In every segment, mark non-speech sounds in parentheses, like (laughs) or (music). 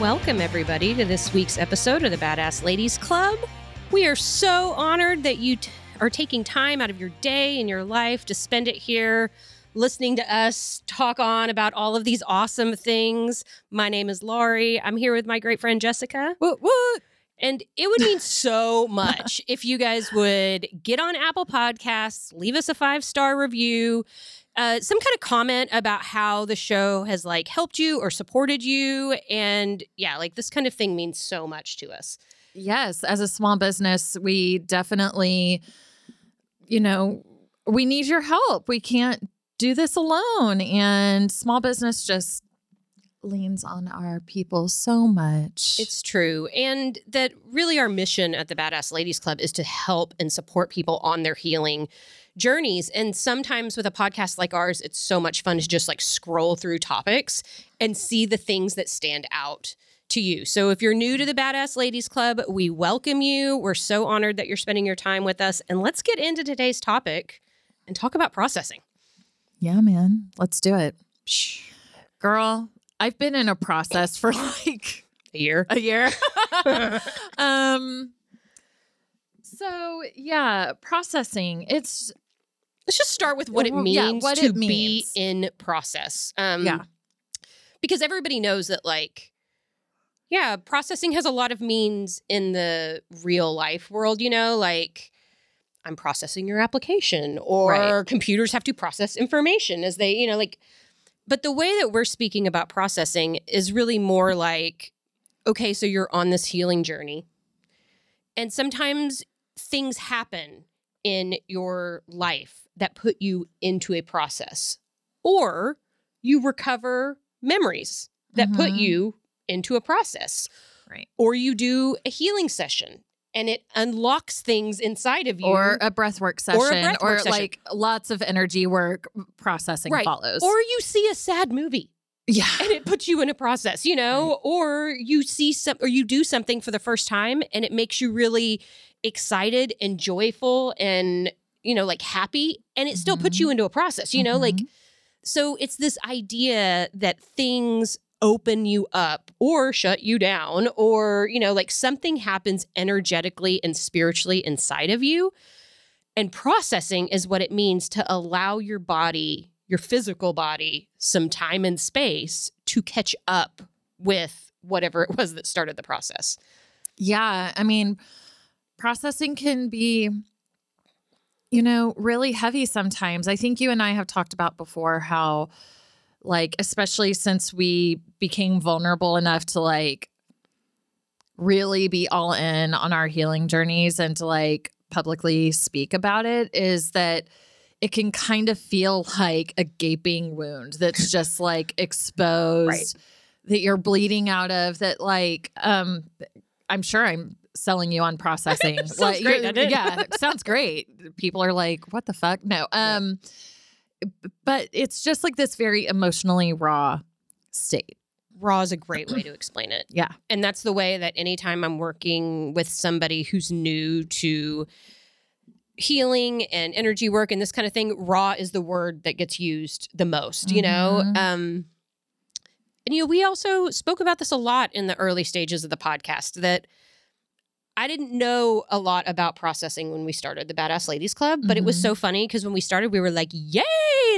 Welcome, everybody, to this week's episode of the Badass Ladies Club. We are so honored that you t- are taking time out of your day and your life to spend it here listening to us talk on about all of these awesome things. My name is Laurie. I'm here with my great friend Jessica. What? What? And it would mean so (laughs) much if you guys would get on Apple Podcasts, leave us a five star review, uh, some kind of comment about how the show has like helped you or supported you. And yeah, like this kind of thing means so much to us. Yes, as a small business, we definitely, you know, we need your help. We can't do this alone. And small business just leans on our people so much. It's true. And that really our mission at the Badass Ladies Club is to help and support people on their healing journeys. And sometimes with a podcast like ours, it's so much fun to just like scroll through topics and see the things that stand out to you. So if you're new to the Badass Ladies Club, we welcome you. We're so honored that you're spending your time with us. And let's get into today's topic and talk about processing. yeah, man. Let's do it. Girl, I've been in a process for like A year. a year. (laughs) um so yeah, processing. It's Let's just start with what it means yeah, what to it be in process. Um, Yeah. Because everybody knows that, like, yeah, processing has a lot of means in the real life world, you know, like I'm processing your application or Right. computers have to process information as they, you know, like, but the way that we're speaking about processing is really more like, okay, so you're on this healing journey. And sometimes things happen in your life that put you into a process, or you recover memories that put Mhm. you into a process, right. or you do a healing session and it unlocks things inside of you. Or a breathwork session Or or, session. like lots of energy work processing Right. follows. or you see a sad movie yeah. and it puts you in a process, you know, or you see some or you do something for the first time and it makes you really excited and joyful and you know like happy and it still puts you into a process, you know, like Mhm. so it's this idea that things open you up or shut you down or you know like something happens energetically and spiritually inside of you and processing is what it means to allow your body your physical body some time and space to catch up with whatever it was that started the process Yeah, I mean, processing can be, you know, really heavy sometimes. I think you and I have talked about before how, like, especially since we became vulnerable enough to like really be all in on our healing journeys and to like publicly speak about it, is that it can kind of feel like a gaping wound that's (laughs) just like exposed Right. that you're bleeding out of that like um I'm sure I'm selling you on processing. (laughs) Sounds Like, great, Yeah, (laughs) sounds great. People are like, "What the fuck?" No. Um b- but it's just like this very emotionally raw state. raw is a great way to explain it Yeah. and that's the way that anytime i'm working with somebody who's new to healing and energy work and this kind of thing raw is the word that gets used the most you know Mhm. um and you know we also spoke about this a lot in the early stages of the podcast that I didn't know a lot about processing when we started the Badass Ladies Club, but it was Mhm. so funny because when we started, we were like, "Yay,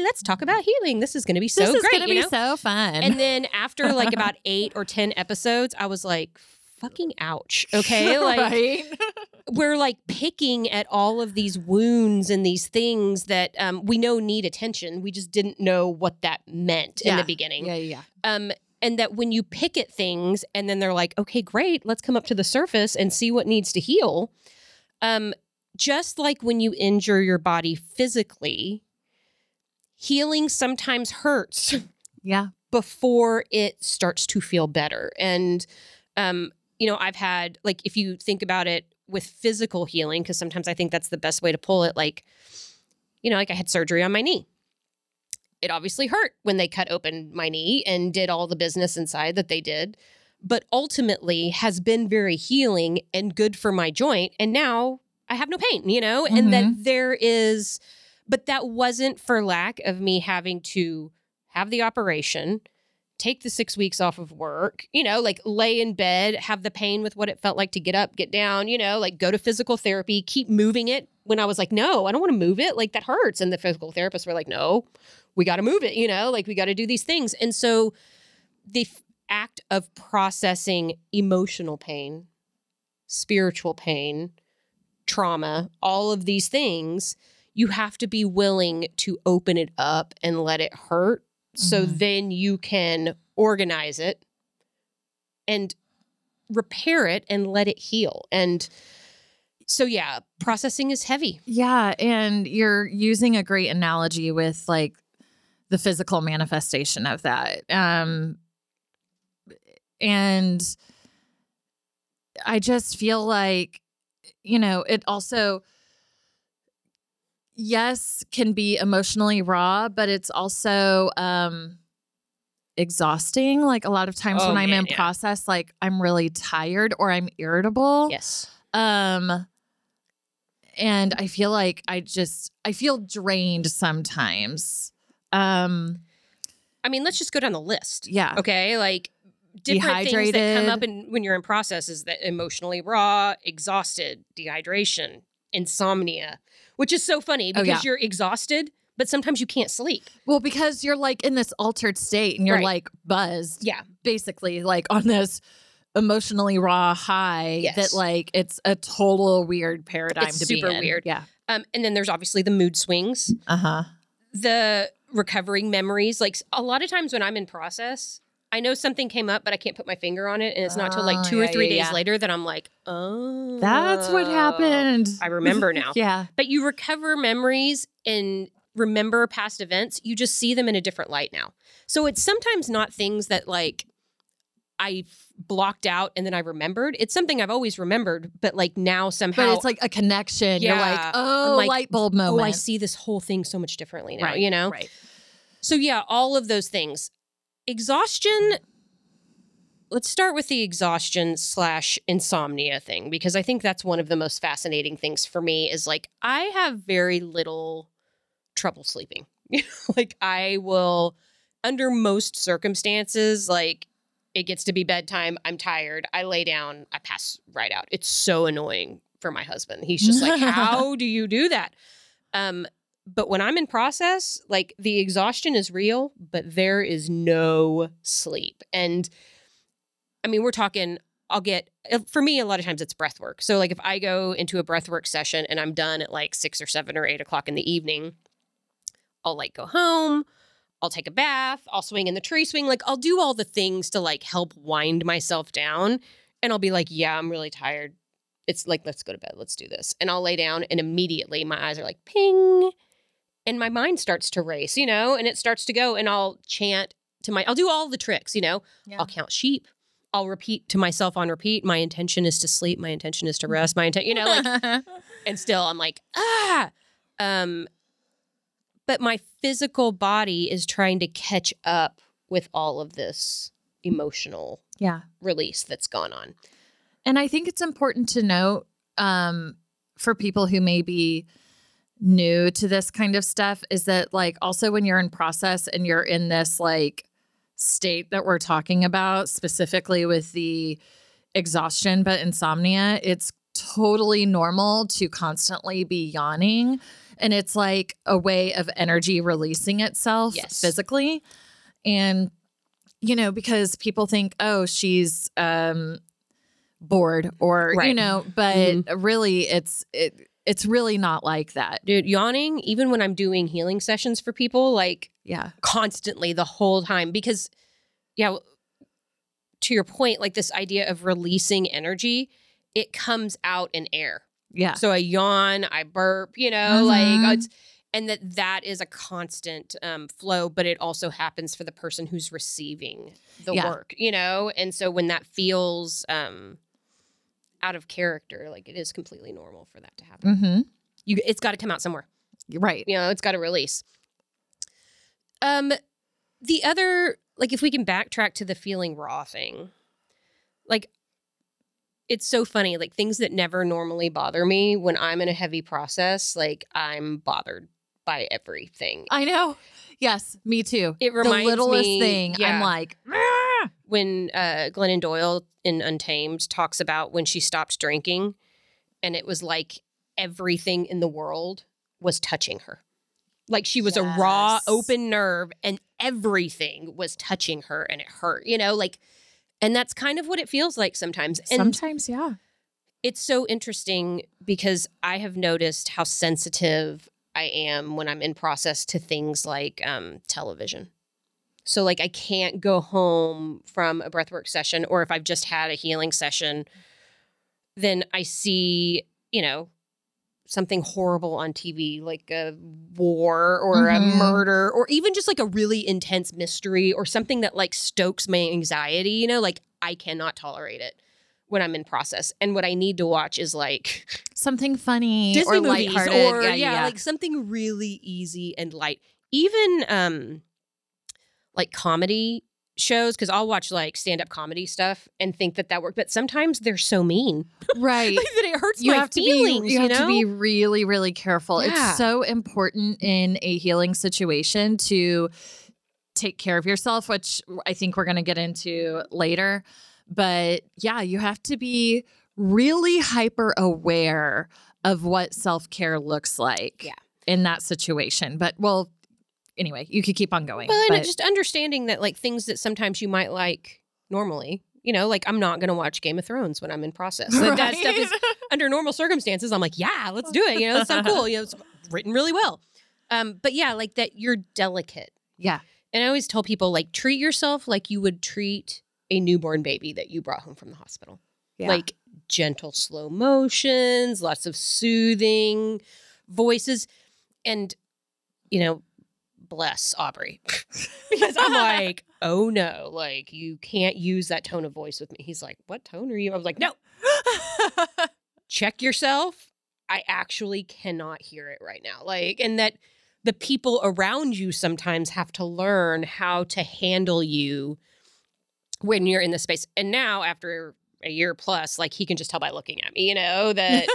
let's talk about healing! This is going to be so this is great!" gonna be know? so fun. And then (laughs) after like about eight or 10 episodes, I was like, fucking ouch. Okay. (laughs) Like, right? (laughs) we're like picking at all of these wounds and these things that um, we know need attention. We just didn't know what that meant in the beginning. yeah, yeah. Um, and that when you pick at things and then they're like, okay, great, let's come up to the surface and see what needs to heal. Um, just like when you injure your body physically, healing sometimes hurts Yeah. before it starts to feel better. And um, you know, I've had like if you think about it with physical healing, because sometimes I think that's the best way to pull it. Like, you know, like I had surgery on my knee. It obviously hurt when they cut open my knee and did all the business inside that they did, but ultimately has been very healing and good for my joint. And now I have no pain, you know, and that mm-hmm. there is, but that wasn't for lack of me having to have the operation, take the six weeks off of work, you know, like lay in bed, have the pain with what it felt like to get up, get down, you know, like go to physical therapy, keep moving it. When I was like, no, I don't want to move it. Like that hurts. And the physical therapists were like, no, we got to move it, you know, like we got to do these things. And so the f- act of processing emotional pain, spiritual pain, trauma, all of these things, you have to be willing to open it up and let it hurt. So Mhm. then you can organize it and repair it and let it heal. And so, yeah, processing is heavy. Yeah, and you're using a great analogy with like the physical manifestation of that. Um and I just feel like you know, it also yes, can be emotionally raw, but it's also um exhausting. Like a lot of times Oh, when I'm in yeah. process like I'm really tired or I'm irritable. Yes. Um and I feel like I just I feel drained sometimes. Um I mean, let's just go down the list. yeah. Okay. Like different things that come up in, when you're in process is that emotionally raw, exhausted, dehydration, insomnia, which is so funny Oh, because yeah. you're exhausted, but sometimes you can't sleep. Well, because you're like in this altered state and you're Right. like buzzed. Yeah. Basically like on this emotionally raw high Yes. that like it's a total weird paradigm It's to super be in. weird. Yeah. Um, and then there's obviously the mood swings, Uh-huh. the recovering memories. Like a lot of times when I'm in process, I know something came up, but I can't put my finger on it. And it's not till Oh, like two or three yeah, days yeah. later that I'm like, oh. That's what happened. I remember (laughs) now. yeah. but you recover memories and remember past events you just see them in a different light now so it's sometimes not things that like i blocked out and then i remembered it's something i've always remembered but like now somehow But it's like a connection. You're like, Yeah. oh, like, light bulb moment. oh i see this whole thing so much differently now Right, you know Right. so yeah all of those things exhaustion let's start with the exhaustion slash insomnia thing because i think that's one of the most fascinating things for me is like i have very little trouble sleeping. (laughs) Like i will under most circumstances like it gets to be bedtime i'm tired i lay down i pass right out. It's so annoying for my husband. He's just like (laughs) how do you do that? Um but when i'm in process like the exhaustion is real but there is no sleep and i mean we're talking i'll get uh, for me a lot of times it's breath work so like if i go into a breath work session and i'm done at like six or seven or eight o'clock in the evening i'll like go home I'll take a bath, I'll swing in the tree swing, like I'll do all the things to like help wind myself down. And I'll be like, yeah, I'm really tired. It's like, let's go to bed, let's do this. And I'll lay down and immediately my eyes are like ping. And my mind starts to race, you know, and it starts to go. And I'll chant to my, I'll do all the tricks, you know, Yeah. I'll count sheep. I'll repeat to myself on repeat. My intention is to sleep. My intention is to rest. My intent, you know, like (laughs) and still I'm like, ah. Um, but my physical body is trying to catch up with all of this emotional yeah. release that's gone on. And I think it's important to note um, for people who may be new to this kind of stuff is that, like, also when you're in process and you're in this, like, state that we're talking about, specifically with the exhaustion but insomnia, it's totally normal to constantly be yawning. And it's like a way of energy releasing itself Yes. physically. And, you know, because people think, oh, she's um, bored or, you know, but really it's, it, it's really not like that. Dude, yawning, even when I'm doing healing sessions for people, like Yeah. constantly the whole time, because, yeah, to your point, like this idea of releasing energy, it comes out in air. Yeah. So I yawn, I burp, you know, like Mhm. it's, and that that is a constant um, flow, but it also happens for the person who's receiving the Yeah. work, you know. And so when that feels um, out of character. Like it is completely normal for that to happen. Mm-hmm. You, it's got to come out somewhere. Right. You know, it's got to release. Um, the other, like, if we can backtrack to the feeling raw thing, like, it's so funny. Like things that never normally bother me when I'm in a heavy process, like I'm bothered by everything. I know. Yes, me too. It reminds the littlest me- thing, I'm yeah. like, "Ah!" when uh, Glennon Doyle in Untamed talks about when she stopped drinking, and it was like everything in the world was touching her. Like she was a raw, open nerve, and everything was touching her, and it hurt. You know, like, and that's kind of what it feels like sometimes. And sometimes, yeah. it's so interesting because I have noticed how sensitive I am when I'm in process to things like um, television. So, like, I can't go home from a breathwork session, or if I've just had a healing session, then I see, you know, something horrible on TV, like a war or Mhm. a murder, or even just like a really intense mystery or something that like stokes my anxiety, you know, like I cannot tolerate it when I'm in process. And what I need to watch is like (laughs) Something funny Disney or movies lighthearted. or yeah, yeah, yeah. like something really easy and light. Even um like comedy shows because I'll watch like stand up comedy stuff and think that that worked, but sometimes they're so mean (laughs) right. like, that it hurts you my have to feelings. be you have know? to be really really careful Yeah. it's so important in a healing situation to take care of yourself which i think we're going to get into later but yeah you have to be really hyper aware of what self-care looks like Yeah. in that situation but well anyway you could keep on going Well, and but- just understanding that like things that sometimes you might like normally, you know, like I'm not going to watch Game of Thrones when I'm in process. Like, That stuff is (laughs) under normal circumstances. I'm like, yeah, let's do it. You know, it's so cool. You know, it's written really well. Um, but yeah, like that you're delicate. yeah And I always tell people like treat yourself like you would treat a newborn baby that you brought home from the hospital. yeah Like gentle slow motions, lots of soothing voices and you know, bless Aubrey. (laughs) because I'm (laughs) like, "Oh no, like you can't use that tone of voice with me." He's like, "What tone are you?" I was like, "No, (laughs) check yourself. I actually cannot hear it right now. Like, and that the people around you sometimes have to learn how to handle you when you're in the space. And now, after a year plus, like he can just tell by looking at me, you know, that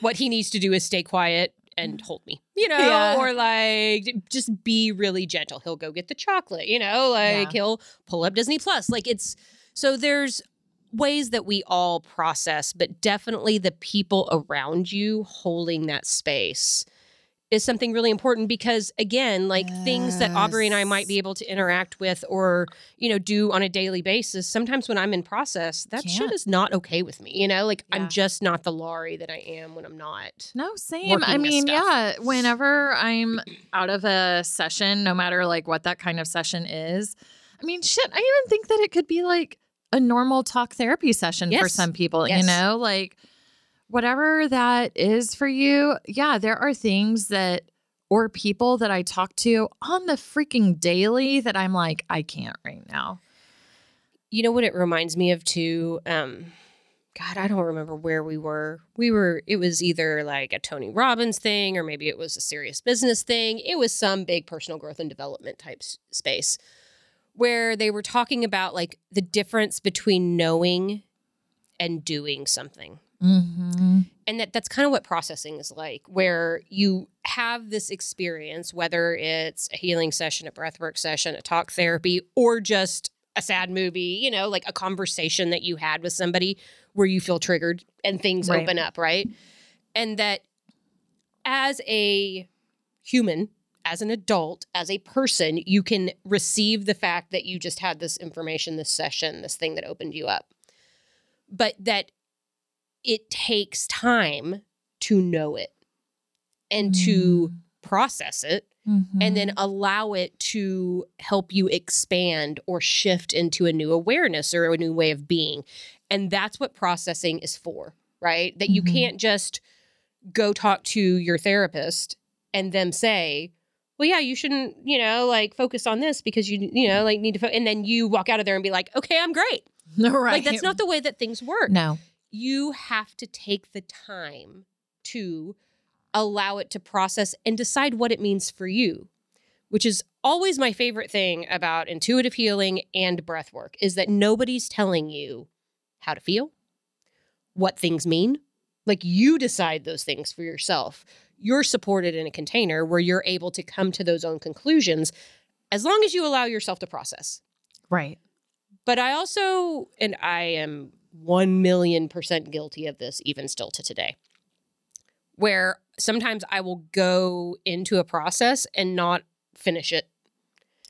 what he needs to do is stay quiet and mm. hold me, you know, Yeah. or like just be really gentle. He'll go get the chocolate, you know, like Yeah. he'll pull up Disney Plus. Like it's so there's ways that we all process, but definitely the people around you holding that space is something really important because again, like things that Aubrey and I might be able to interact with or, you know, do on a daily basis, sometimes when I'm in process, that shit Can't. is not okay with me. You know, like Yeah. I'm just not the Laurie that I am when I'm not. No, same. I mean, yeah, whenever I'm out of a session, no matter like what that kind of session is, I mean, shit, I even think that it could be like a normal talk therapy session for some people, Yes. you know, like whatever that is for you. Yeah, there are things that or people that I talk to on the freaking daily that I'm like, I can't right now. You know what it reminds me of too? Um, God, I don't remember where we were. We were, it was either like a Tony Robbins thing or maybe it was a serious business thing. It was some big personal growth and development type space where they were talking about like the difference between knowing and doing something. Mm-hmm. and that that's kind of what processing is like where you have this experience whether it's a healing session a breathwork session a talk therapy or just a sad movie you know like a conversation that you had with somebody where you feel triggered and things Right. open up right and that as a human as an adult as a person you can receive the fact that you just had this information this session this thing that opened you up but that it takes time to know it and to process it and then allow it to help you expand or shift into a new awareness or a new way of being. And that's what processing is for, right? That you Mhm. can't just go talk to your therapist and them say, well, yeah, you shouldn't, you know, like focus on this because you, you know, like need to, fo-. and then you walk out of there and be like, okay, I'm great. (laughs) right. Like that's not the way that things work no. You have to take the time to allow it to process and decide what it means for you, which is always my favorite thing about intuitive healing and breath work is that nobody's telling you how to feel, what things mean. Like you decide those things for yourself. You're supported in a container where you're able to come to those own conclusions as long as you allow yourself to process. Right. But I also, and I am 1 million percent guilty of this even still to today, where sometimes I will go into a process and not finish it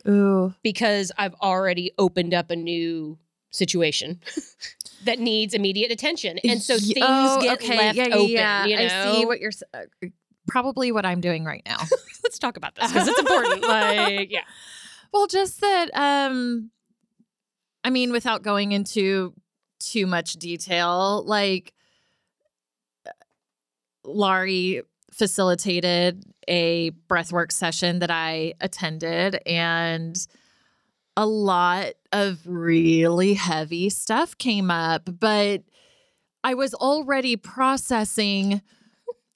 Ooh. because I've already opened up a new situation (laughs) that needs immediate attention. And so things oh, get okay. left yeah, yeah, open. yeah. You know? I see what you're s- uh, probably what I'm doing right now. (laughs) Let's talk about this because it's important. (laughs) like, yeah. well, just that um I mean without going into too much detail, like uh, Laurie facilitated a breathwork session that I attended and a lot of really heavy stuff came up, but I was already processing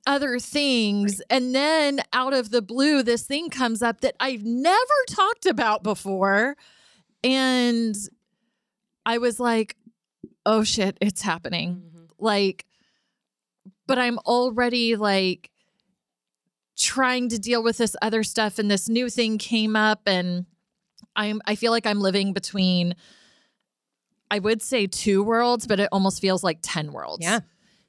other things. And then out of the blue, this thing comes up that I've never talked about before. And I was like, oh shit, it's happening. Mm-hmm. Like, but I'm already like trying to deal with this other stuff. And this new thing came up. And I'm, I feel like I'm living between, I would say two worlds, but it almost feels like 10 worlds. Yeah.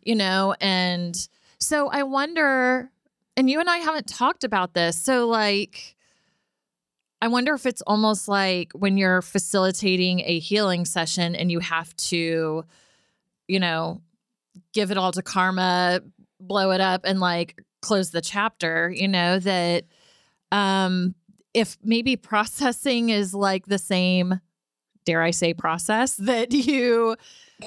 You know, and so I wonder, and you and I haven't talked about this. So, like, I wonder if it's almost like when you're facilitating a healing session and you have to, you know, give it all to karma, blow it up, and like close the chapter, you know, that um if maybe processing is like the same, dare I say, process (laughs) that you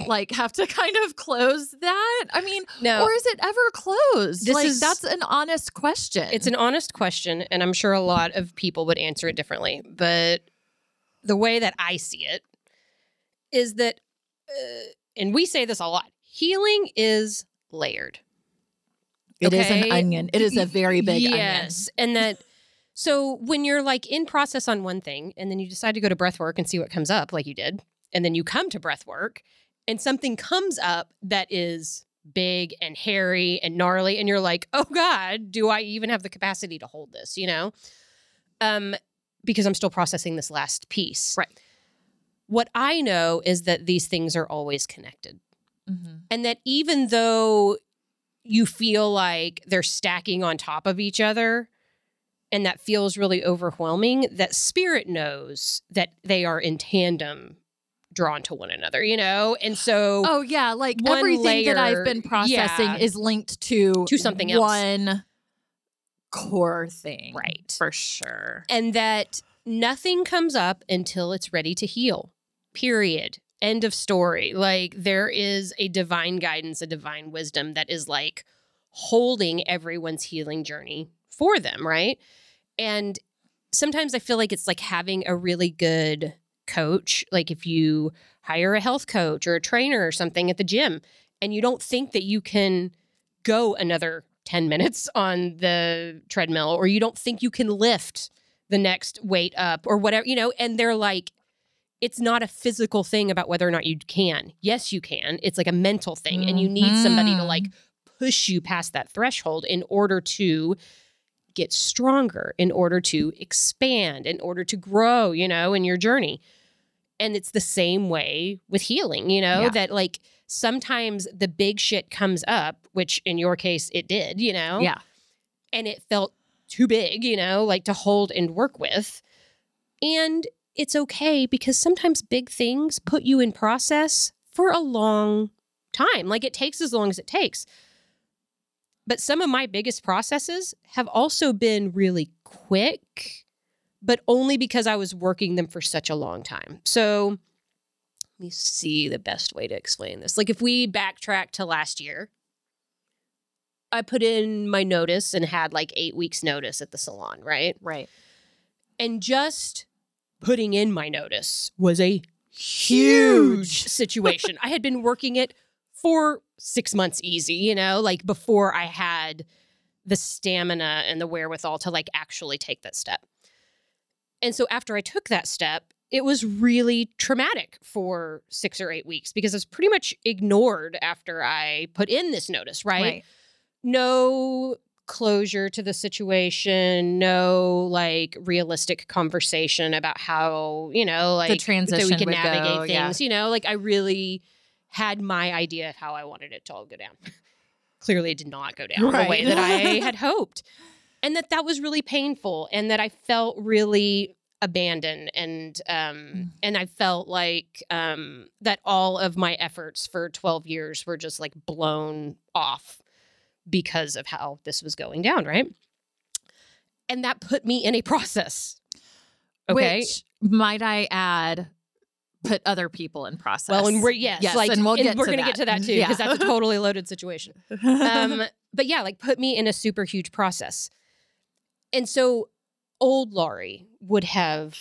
like have to (laughs) kind of close that. I mean, No. or is it ever closed? This like is- that's an honest question. It's an honest question, and I'm sure a lot of people would answer it differently. But the way that I see it is that, uh, and we say this a lot healing is layered. It is an onion. It is a very big onion. yes. And that, so when you're like in process on one thing, and then you decide to go to breath work and see what comes up, like you did, and then you come to breath work, and something comes up that is big and hairy and gnarly, and you're like, oh God, do I even have the capacity to hold this? You know? Um, because I'm still processing this last piece. Right. What I know is that these things are always connected. Mhm. And that even though you feel like they're stacking on top of each other and that feels really overwhelming, that spirit knows that they are in tandem drawn to one another, you know? And so Oh yeah, like everything that I've been processing yeah. is linked to To something else. One core thing, Right. For sure. and that nothing comes up until it's ready to heal. Period. End of story. Like there is a divine guidance, a divine wisdom that is like holding everyone's healing journey for them, right? And sometimes I feel like it's like having a really good coach. Like if you hire a health coach or a trainer or something at the gym and you don't think that you can go another 10 (laughs) minutes on the treadmill or you don't think you can lift the next weight up or whatever, you know, and they're like, it's not a physical thing about whether or not you can. Yes, you can. It's like a mental thing. And you need somebody to like mm-hmm. push you past that threshold in order to get stronger, in order to expand, in order to grow, you know, in your journey. And it's the same way with healing, you know, Yeah. that like sometimes the big shit comes up, which in your case it did, you know? Yeah. and it felt too big, you know, like to hold and work with. And it's okay because sometimes big things put you in process for a long time. Like it takes as long as it takes. But some of my biggest processes have also been really quick, but only because I was working them for such a long time. So let me see the best way to explain this. Like if we backtrack to last year, I put in my notice and had like eight weeks notice at the salon, right? Right. And just putting in my notice was a Huge. huge situation. I had been working it for six months easy, you know, like before I had the stamina and the wherewithal to like actually take that step. And so after I took that step, it was really traumatic for six or eight weeks because I was pretty much ignored after I put in this notice, right? No closure to the situation, no like realistic conversation about how, you know, like The transition that we can navigate go, yeah. things, you know, like I really had my idea of how I wanted it to all go down. (laughs) Clearly it did not go down the way that I (laughs) had hoped. And that that was really painful and that I felt really abandoned and um Mm. and I felt like um that all of my efforts for 12 years were just like blown off because of how this was going down, right? And that put me in a process. Okay. Which might I add, put other people in process. well, and we're yes, Yes, like and we'll get we're to gonna that. get to that too Yeah. because that's a (laughs) totally loaded situation. um, but yeah, like put me in a super huge process. And so old Laurie would have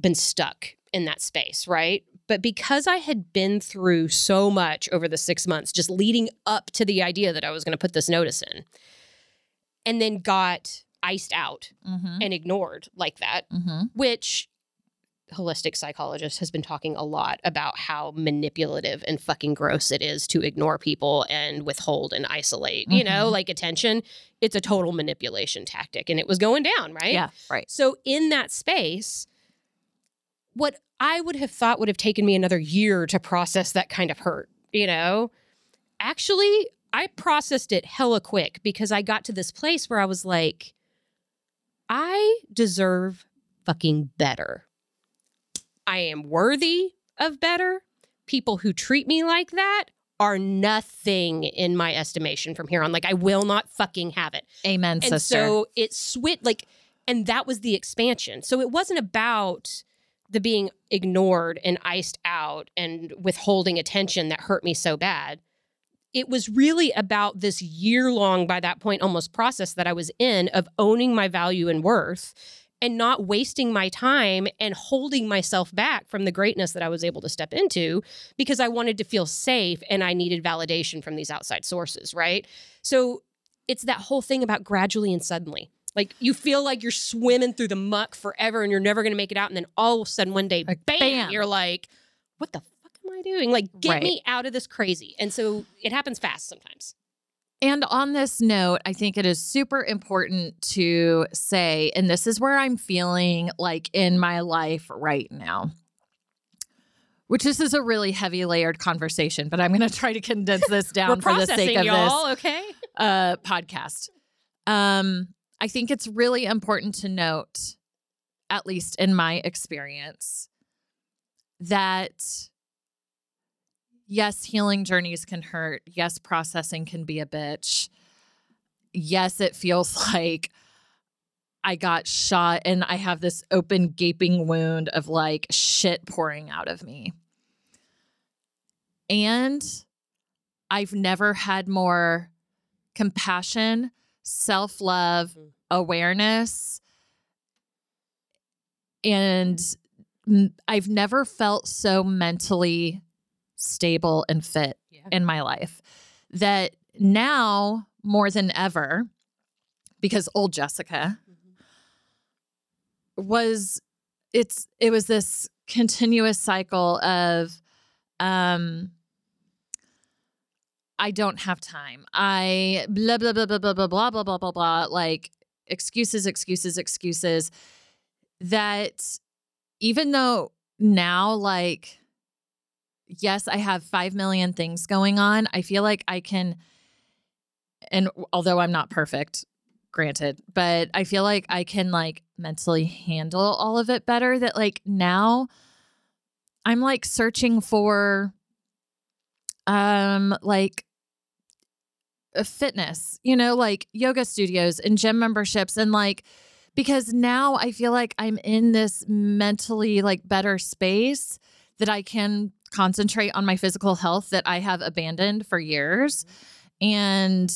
been stuck in that space, right? But because I had been through so much over the six months, just leading up to the idea that I was going to put this notice in, and then got iced out Mhm, and ignored like that, mhm. which holistic psychologist has been talking a lot about how manipulative and fucking gross it is to ignore people and withhold and isolate, you know, Mhm. like attention. It's a total manipulation tactic and it was going down, right? Yeah, right. So in that space, what I would have thought would have taken me another year to process that kind of hurt, you know, actually, I processed it hella quick because I got to this place where I was like, I deserve fucking better. I am worthy of better. People who treat me like that are nothing in my estimation from here on. Like, I will not fucking have it Amen, and sister. so it switched like and that was the expansion so it wasn't about the being ignored and iced out and withholding attention that hurt me so bad it was really about this year long by that point almost process that i was in of owning my value and worth and not wasting my time and holding myself back from the greatness that I was able to step into because I wanted to feel safe and I needed validation from these outside sources, right? So it's that whole thing about gradually and suddenly. Like you feel like you're swimming through the muck forever and you're never going to make it out. And then all of a sudden, one day, Like, bam, bam. you're like, what the fuck am I doing? Like, get Right. me out of this crazy. And so it happens fast sometimes. And on this note, I think it is super important to say, and this is where I'm feeling like in my life right now, which this is a really heavy layered conversation, but I'm going (laughs) to try to condense this down for the sake of y'all. Okay. this uh, podcast. Um, I think it's really important to note, at least in my experience, that yes, healing journeys can hurt. Yes, processing can be a bitch. Yes, it feels (laughs) like I got shot and I have this open, gaping wound of like shit pouring out of me. And I've never had more compassion, self love, Mhm. awareness, and I've never felt so mentally stable and fit Yeah. in my life that now more than ever, because old Jessica was it's it was this continuous cycle of um I don't have time. I blah blah blah blah blah blah blah blah blah blah blah like excuses excuses excuses that even though now like yes, I have 5 million things going on, I feel like I can and although I'm not perfect, granted, but I feel like I can like mentally handle all of it better that like now I'm like searching for um like a fitness, you know, like yoga studios and gym memberships and like because now I feel like I'm in this mentally like better space that I can concentrate on my physical health that I have abandoned for years. And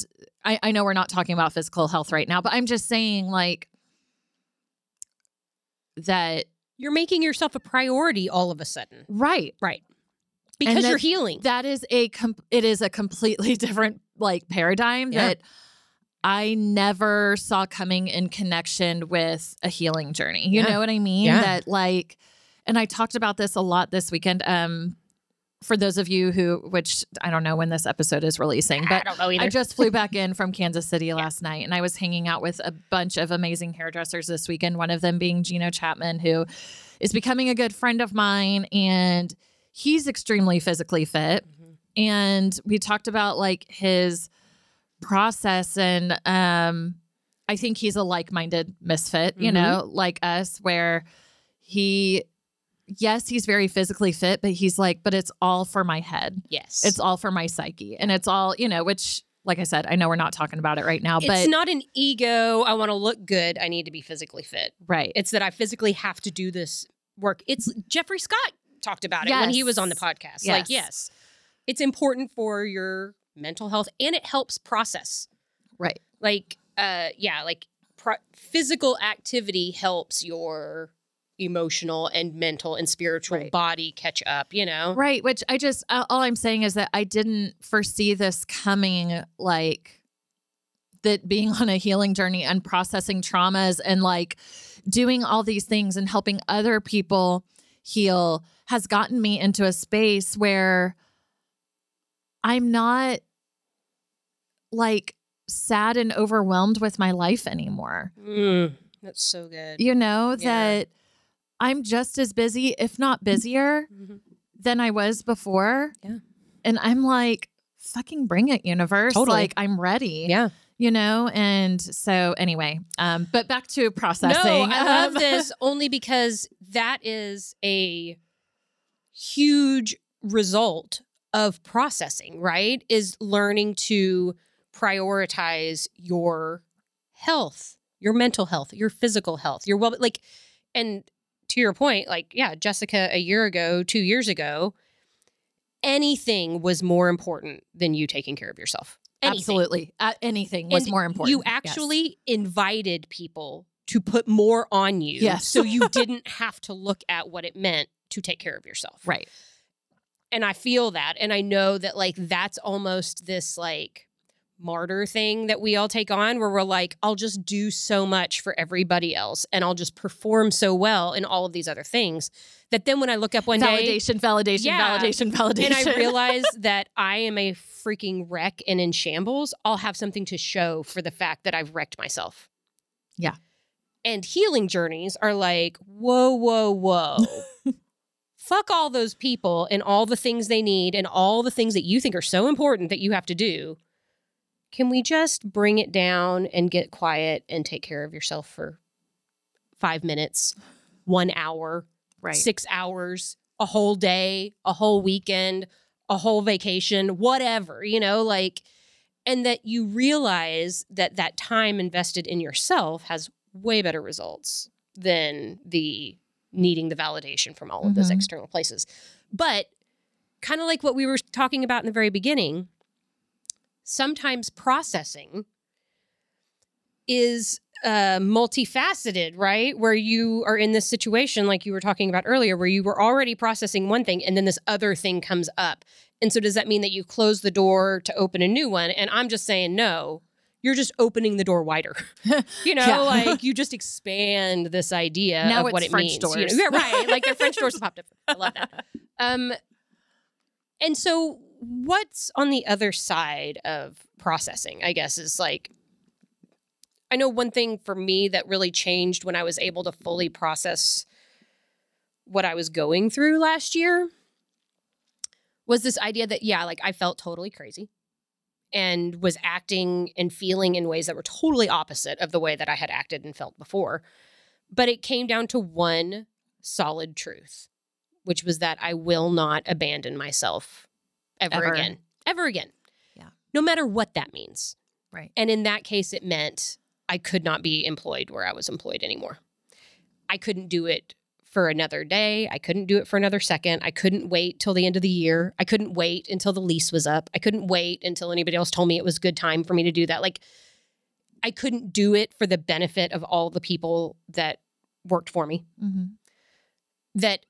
I, I know we're not talking about physical health right now, but I'm just saying like that You're making yourself a priority all of a sudden. right. Right. because you're healing. that is a com- it is a completely (laughs) different like paradigm Yeah. that I never saw coming in connection with a healing journey. You Yeah. know what I mean? Yeah. That like and I talked about this a lot this weekend um for those of you who which I don't know when this episode is releasing, I but don't know. I just flew back in from Kansas City (laughs) last night and I was hanging out with a bunch of amazing hairdressers this weekend, one of them being Gino Chapman, who is becoming a good friend of mine and he's extremely physically fit. Mhm. And we talked about like his process and um I think he's a like-minded misfit, you Mhm. know, like us where he yes, he's very physically fit, but he's like, but it's all for my head. yes. It's all for my psyche. And it's all, you know, which, like I said, I know we're not talking about it right now, but it's not an ego. I want to look good. I need to be physically fit. right. It's that I physically have to do this work. It's Jeffrey Scott talked about it when he was on the Yes. podcast. Like, Yes. yes, it's important for your mental health and it helps process. right. Like, uh, yeah, like pro- physical activity helps your emotional and mental and spiritual Right. body catch up, you know? Right. Which I just, all I'm saying is that I didn't foresee this coming like that being on a healing journey and processing traumas and like doing all these things and helping other people heal has gotten me into a space where I'm not like sad and overwhelmed with my life anymore. Mm, that's so good. You know, Yeah. that I'm just as busy, if not busier, Mhm. than I was before. Yeah. And I'm like, fucking bring it, universe. Totally. Like I'm ready. Yeah. You know? And so anyway, um, but back to processing. No, I love (laughs) Um, this only because that is a huge result of processing, right? Is learning to prioritize your health, your mental health, your physical health, your well like and to your point, like yeah, Jessica a year ago, 2 years ago, anything was more important than you taking care of yourself. Anything. Absolutely. Uh, anything was And more important. You Yes. actually invited people to put more on you. Yes. So you (laughs) didn't have to look at what it meant to take care of yourself. Right. And I feel that. And I know that like that's almost this like martyr thing that we all take on where we're like, I'll just do so much for everybody else and I'll just perform so well in all of these other things that then when I look up one day Validation, validation, Yeah. validation, validation. and I (laughs) realize that I am a freaking wreck and in shambles, I'll have something to show for the fact that I've wrecked myself. Yeah. And healing journeys are like, whoa, whoa, whoa. (laughs) Fuck all those people and all the things they need and all the things that you think are so important that you have to do. Can we just bring it down and get quiet and take care of yourself for five minutes, one hour, right. six hours, a whole day, a whole weekend, a whole vacation, whatever, you know, like, and that you realize that that time invested in yourself has way better results than the needing the validation from all of those Mhm. external places. But kind of like what we were talking about in the very beginning, sometimes processing is uh, multifaceted, right? Where you are in this situation, like you were talking about earlier, where you were already processing one thing and then this other thing comes up. And so, does that mean that you close the door to open a new one? And I'm just saying, no, you're just opening the door wider. (laughs) you know, Yeah. (laughs) like you just expand this idea Now of what it French means. doors. You know? Yeah, right. Like the French (laughs) doors popped up. I love that. Um, and so, what's on the other side of processing? I guess is like I know one thing for me that really changed when I was able to fully process what I was going through last year was this idea that, yeah, like I felt totally crazy and was acting and feeling in ways that were totally opposite of the way that I had acted and felt before. But it came down to one solid truth, which was that I will not abandon myself ever, Ever. again. Ever again. Yeah. No matter what that means. Right. And in that case, it meant I could not be employed where I was employed anymore. I couldn't do it for another day. I couldn't do it for another second. I couldn't wait till the end of the year. I couldn't wait until the lease was up. I couldn't wait until anybody else told me it was good time for me to do that. Like, I couldn't do it for the benefit of all the people that worked for me hmm that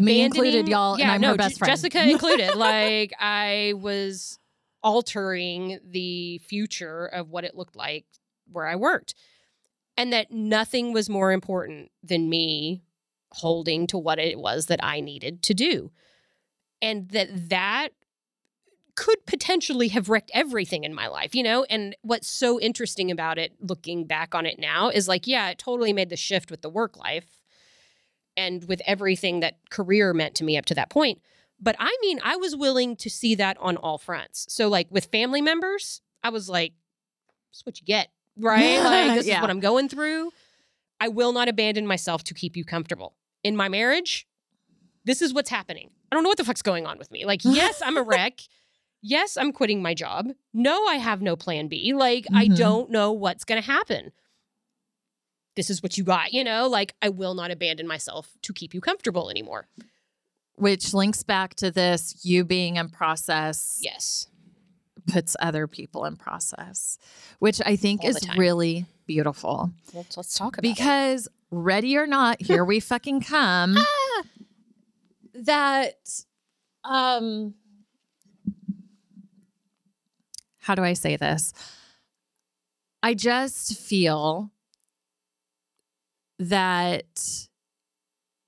Me included, y'all, and I'm no, her best friend. Jessica (laughs) included. like I was altering the future of what it looked like where I worked, and that nothing was more important than me holding to what it was that I needed to do, and that that could potentially have wrecked everything in my life, you know? And what's so interesting about it, looking back on it now, is like, yeah, it totally made the shift with the work life and with everything that career meant to me up to that point. But I mean, I was willing to see that on all fronts. So, like with family members, I was like, this is what you get, right? Like, this Yeah. is what I'm going through. I will not abandon myself to keep you comfortable. In my marriage, this is what's happening. I don't know what the fuck's going on with me. Like, yes, I'm a (laughs) wreck. Yes, I'm quitting my job. No, I have no plan B. Like, I Mhm. don't know what's going to happen. This is what you got, you know? Like, I will not abandon myself to keep you comfortable anymore. which links back to this you being in process Yes. puts other people in process, which I think All is really beautiful. Well, let's talk about it. because ready or not, here we fucking come. (laughs) Ah! that um how do I say this? I just feel that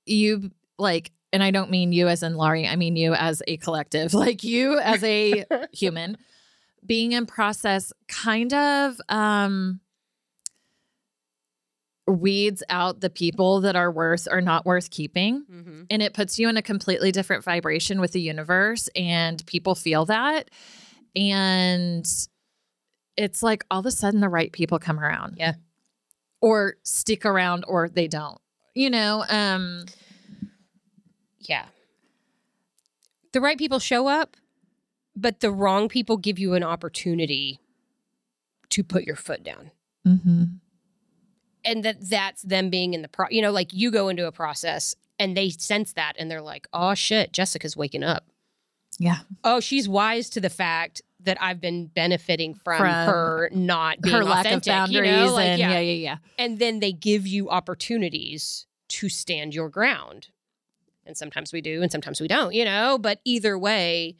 you like and I don't mean you as in Laurie, I mean you as a collective, (laughs) like you as a (laughs) human being in process kind of um weeds out the people that are worth or not worth keeping Mm-hmm. and it puts you in a completely different vibration with the universe and people feel that and it's like all of a sudden the right people come around Yeah. Or stick around or they don't you know um Yeah. The right people show up, but the wrong people give you an opportunity to put your foot down. And that that's them being in the pro, you know, like you go into a process and they sense that and they're like, "Oh shit, Jessica's waking up." yeah Oh, she's wise to the fact that I've been benefiting from, From her not being her lack of boundaries you know? Like, and yeah. yeah yeah yeah and then they give you opportunities to stand your ground and sometimes we do and sometimes we don't you know but either way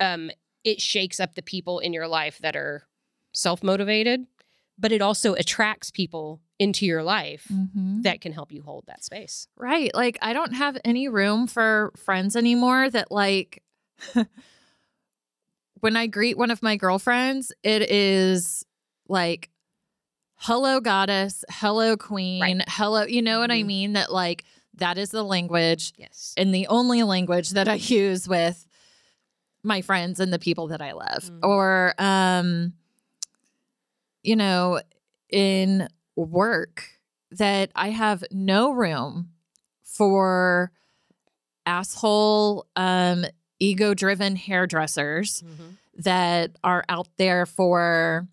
um it shakes up the people in your life that are self-motivated but it also attracts people into your life Mhm. that can help you hold that space Right. Like I don't have any room for friends anymore that like (laughs) when I greet one of my girlfriends, it is like hello goddess, hello queen, Right. hello, you know what I Mhm. mean that like that is the language yes and the only language that I use with my friends and the people that I love. Mhm. Or um you know, in work that I have no room for asshole um ego-driven hairdressers that are out there for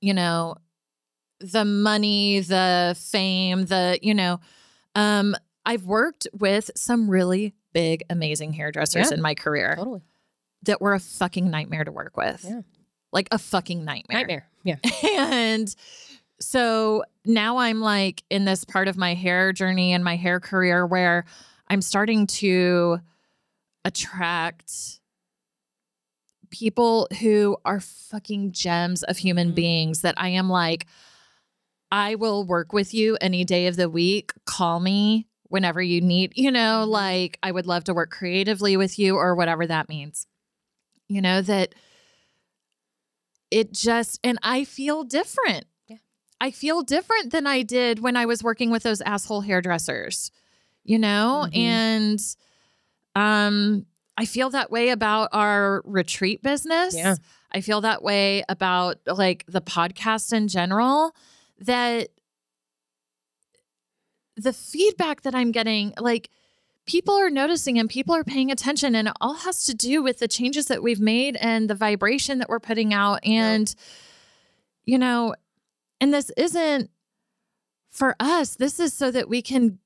you know the money, the fame, the you know um I've worked with some really big amazing hairdressers Yeah. in my career totally that were a fucking nightmare to work with. Yeah. Like a fucking nightmare. nightmare yeah (laughs) and so now I'm like in this part of my hair journey and my hair career where I'm starting to attract people who are fucking gems of human Mhm. beings that I am like, I will work with you any day of the week. Call me whenever you need, you know, Mhm. like I would love to work creatively with you or whatever that means. You know, that it just, and I feel different. Yeah. I feel different than I did when I was working with those asshole hairdressers, you know? Mhm. And um I feel that way about our retreat business. Yeah. I feel that way about like the podcast in general that the feedback that I'm getting like people are noticing and people are paying attention and it all has to do with the changes that we've made and the vibration that we're putting out and you know and this isn't for us this is so that we can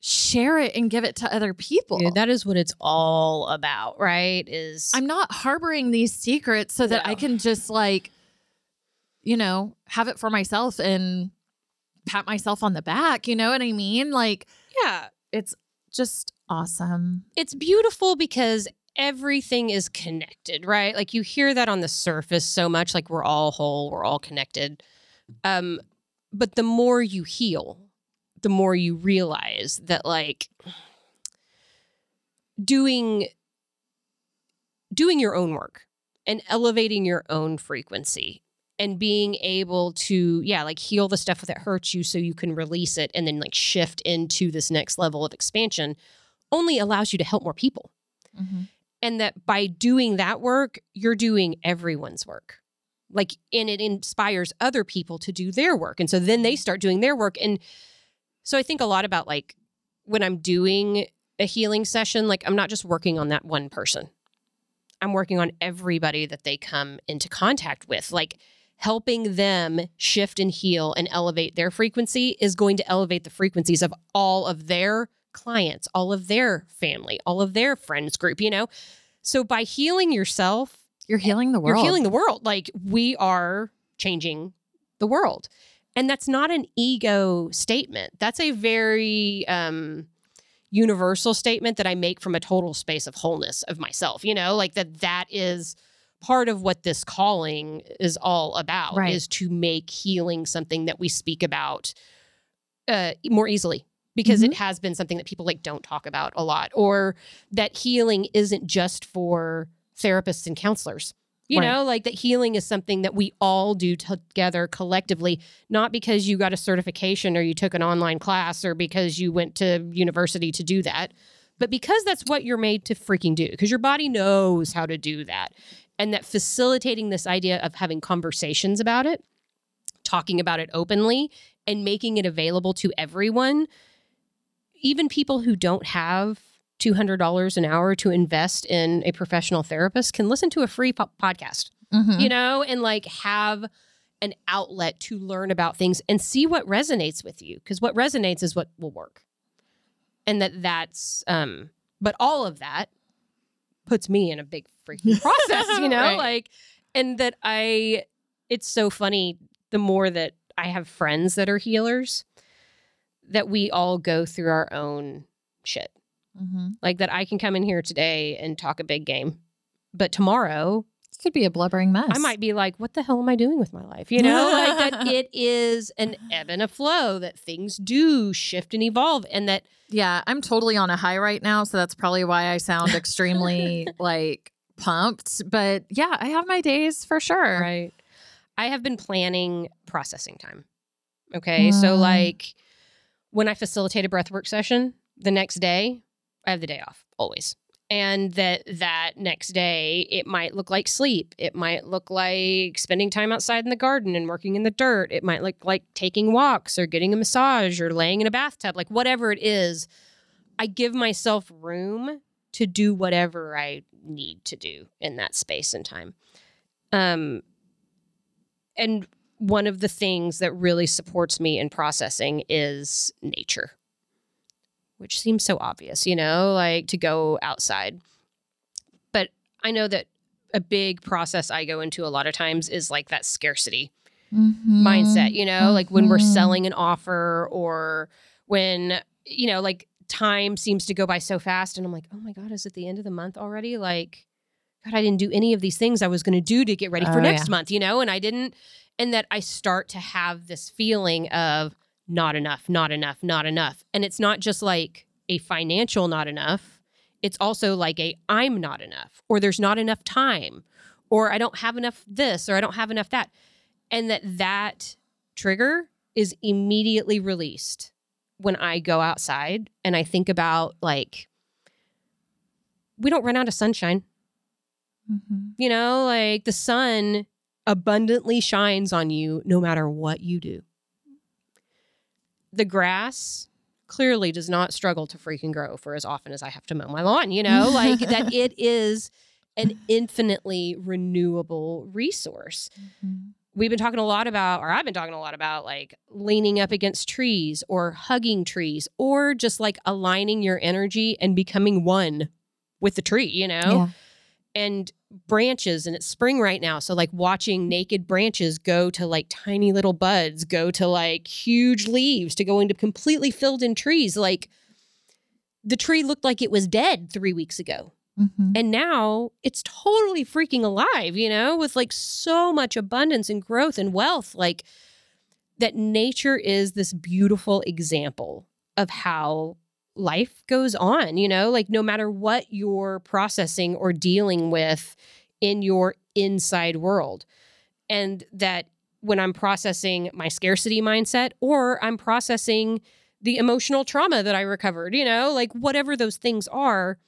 share it and give it to other people Dude, that is what it's all about right is I'm not harboring these secrets so that I can just like, you know, have it for myself and pat myself on the back. You know what I mean? Like, yeah it's just awesome. It's beautiful because everything is connected, right? Like you hear that on the surface so much like we're all whole, we're all connected. Um but the more you heal, the more you realize that like doing doing your own work and elevating your own frequency and being able to yeah like heal the stuff that hurts you so you can release it and then like shift into this next level of expansion only allows you to help more people. Mm-hmm. and that by doing that work you're doing everyone's work. Like and it inspires other people to do their work. And so then they start doing their work and so i think a lot about like when i'm doing a healing session like i'm not just working on that one person i'm working on everybody that they come into contact with like helping them shift and heal and elevate their frequency is going to elevate the frequencies of all of their clients all of their family all of their friends group you know so by healing yourself You're healing the world. you're healing the world. Like we are changing the world. And that's not an ego statement. That's a very um universal statement that I make from a total space of wholeness of myself, you know, like that that is part of what this calling is all about Right. is to make healing something that we speak about uh more easily because it has been something that people like don't talk about a lot or that healing isn't just for therapists and counselors you Right. know like that healing is something that we all do together collectively not because you got a certification or you took an online class or because you went to university to do that but because that's what you're made to freaking do because your body knows how to do that and that facilitating this idea of having conversations about it talking about it openly and making it available to everyone even people who don't have $200 an hour to invest in a professional therapist can listen to a free po- podcast Mhm. you know, and like have an outlet to learn about things and see what resonates with you because what resonates is what will work. And that that's um but all of that puts me in a big freaking (laughs) process, you know? Right. Like and that I it's so funny the more that I have friends that are healers that we all go through our own shit. Mhm. Like that I can come in here today and talk a big game. But tomorrow It could be a blubbering mess. I might be like, what the hell am I doing with my life? You know, like that (laughs) it is an ebb and a flow, that things do shift and evolve, and that Yeah, I'm totally on a high right now, so that's probably why I sound (laughs) extremely like pumped. But yeah, I have my days for sure. right. I have been planning processing time. Okay. So, Mm. like when I facilitate a breathwork session, the next day, I have the day off always. And that that next day, it might look like sleep. It might look like spending time outside in the garden and working in the dirt. It might look like taking walks or getting a massage or laying in a bathtub, like whatever it is. I give myself room to do whatever I need to do in that space and time. Um, and one of the things that really supports me in processing is nature, which seems so obvious, you know, like to go outside. But I know that a big process I go into a lot of times is like that scarcity Mhm. mindset, you know, like when we're Mhm. selling an offer or when, you know, like time seems to go by so fast and I'm like, oh my God, is it the end of the month already? Like, God, I didn't do any of these things I was going to do to get ready for Oh, next yeah. month, you know, and I didn't. And that I start to have this feeling of not enough, not enough, not enough. And it's not just like a financial not enough, it's also like a I'm not enough, or there's not enough time, or I don't have enough this, or I don't have enough that and that that trigger is immediately released when I go outside and I think about like we don't run out of sunshine. Mhm. You know, like the sun abundantly shines on you no matter what you do. The grass clearly does not struggle to freaking grow for as often as I have to mow my lawn, you know, like that (laughs) it is an infinitely renewable resource Mhm. we've been talking a lot about, or I've been talking a lot about, like leaning up against trees or hugging trees or just like aligning your energy and becoming one with the tree, you know? Yeah. And branches, and it's spring right now. So, like, watching naked branches go to like tiny little buds, go to like huge leaves, to go into completely filled in trees. Like, the tree looked like it was dead three weeks ago. Mhm. And now it's totally freaking alive, you know, with like so much abundance and growth and wealth. Like that nature is this beautiful example of how life goes on, you know, like no matter what you're processing or dealing with in your inside world. And that when I'm processing my scarcity mindset or I'm processing the emotional trauma that I recovered, you know, like whatever those things are,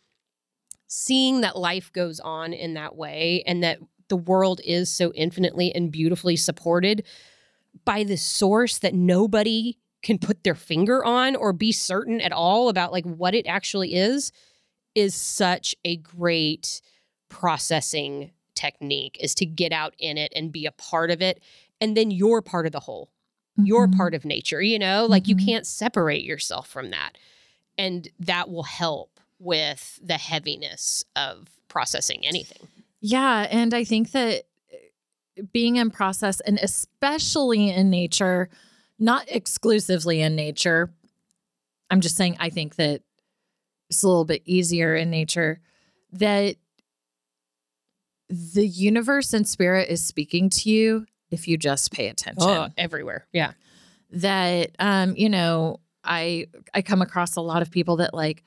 seeing that life goes on in that way and that the world is so infinitely and beautifully supported by the source that nobody can put their finger on or be certain at all about like what it actually is is such a great processing technique is to get out in it and be a part of it and then you're part of the whole you're Mhm. part of nature you know like you Mhm. can't separate yourself from that and that will help with the heaviness of processing anything Yeah. And I think that uh, being in process and especially in nature, not exclusively in nature, I'm just saying, I think that it's a little bit easier in nature, that the universe and spirit is speaking to you if you just pay attention. oh everywhere. Yeah. That um you know i i come across a lot of people that like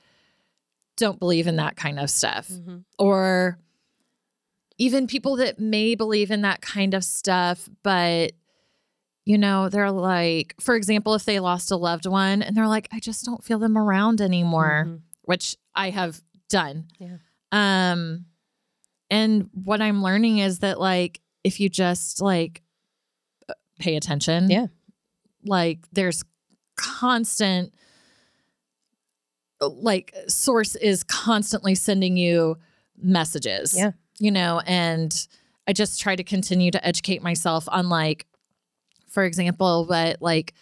don't believe in that kind of stuff. Or even people that may believe in that kind of stuff but you know they're like for example if they lost a loved one and they're like i just don't feel them around anymore Mhm. which i have done Yeah. um and what i'm learning is that like if you just like uh, pay attention Yeah. like there's constant like source is constantly sending you messages Yeah. you know and i just try to continue to educate myself on like for example what like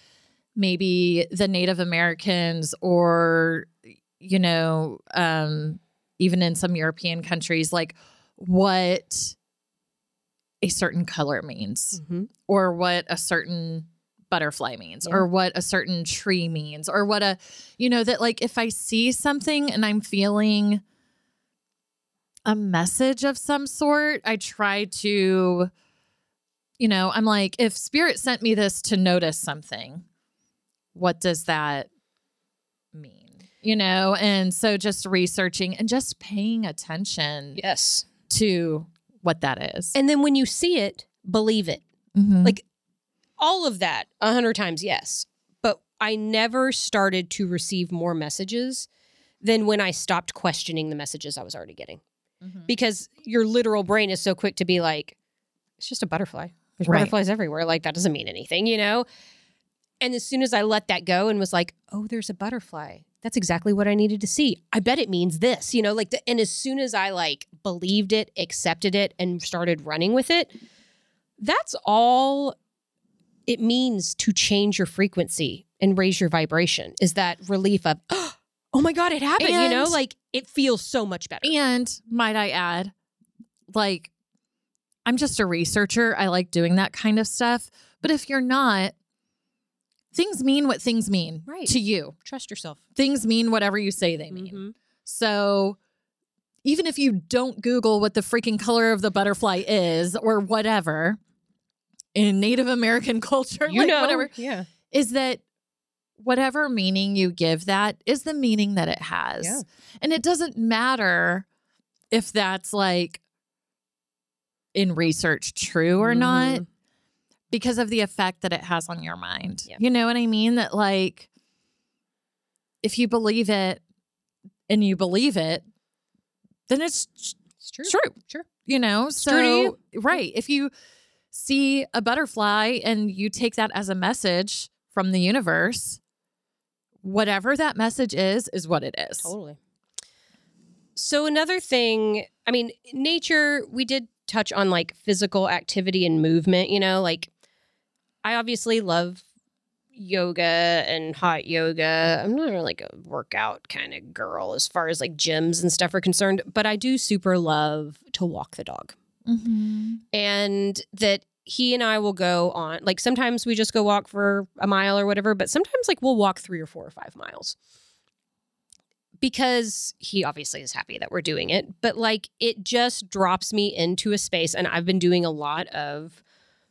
maybe the native americans or you know um even in some european countries like what a certain color means Mhm. or what a certain butterfly means Yeah. or what a certain tree means or what a you know that like if i see something and i'm feeling a message of some sort i try to you know i'm like if spirit sent me this to notice something what does that mean? You know and so just researching and just paying attention yes. to what that is. And then when you see it believe it. Mhm. like all of that a hundred times yes. But i never started to receive more messages than when i stopped questioning the messages i was already getting. Mhm. because your literal brain is so quick to be like it's just a butterfly there's Right. butterflies everywhere. Like that doesn't mean anything you know? And as soon as i let that go and was like oh there's a butterfly. That's exactly what i needed to see. I bet it means this you know? Like the, and as soon as i like believed it accepted it and started running with it that's all it means to change your frequency and raise your vibration is that relief of (gasps) oh my god it happened you know? Like it feels so much better. And might I add, like, I'm just a researcher. I like doing that kind of stuff. But if you're not, things mean what things mean Right. to you. trust yourself Things mean whatever you say they mean. Mhm. So even if you don't Google what the freaking color of the butterfly is or whatever in Native American (laughs) culture, you like know whatever, yeah is that whatever meaning you give that is the meaning that it has. Yeah. And it doesn't matter if that's like in research true or not Mhm. because of the effect that it has on your mind. Yeah. You know what I mean? That like if you believe it and you believe it, then it's it's true true. Sure. You know, It's so you. right. If you see a butterfly and you take that as a message from the universe, whatever that message is, is what it is. Totally. So another thing, I mean, nature, we did touch on like physical activity and movement, you know, like I obviously love yoga and hot yoga. I'm not really like a workout kind of girl as far as like gyms and stuff are concerned, but I do super love to walk the dog. Mhm. and that he and I will go on like sometimes we just go walk for a mile or whatever, but sometimes like we'll walk three or four or five miles. Because he obviously is happy that we're doing it, but like it just drops me into a space. And I've been doing a lot of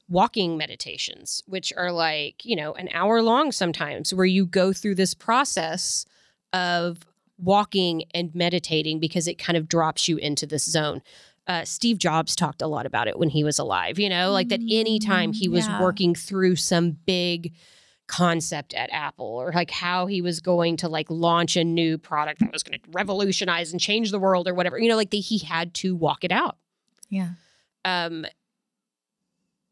walking meditations, which are like, you know, an hour long sometimes, where you go through this process of walking and meditating because it kind of drops you into this zone. Uh, Steve Jobs talked a lot about it when he was alive, you know, like that anytime he was Yeah. working through some big concept at Apple or like how he was going to like launch a new product that was going to revolutionize and change the world or whatever, you know, like they, he had to walk it out. Yeah. Um,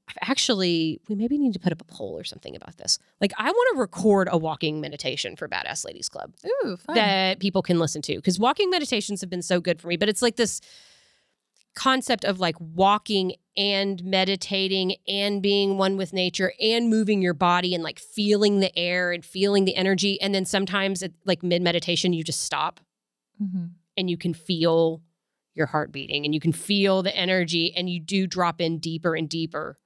I've actually, we maybe need to put up a poll or something about this. Like, I want to record a walking meditation for Badass Ladies Club Ooh, fun. that people can listen to because walking meditations have been so good for me. But it's like this concept of like walking and meditating and being one with nature and moving your body and like feeling the air and feeling the energy. And then sometimes, it, like mid meditation, you just stop Mhm. and you can feel your heart beating and you can feel the energy and you do drop in deeper and deeper.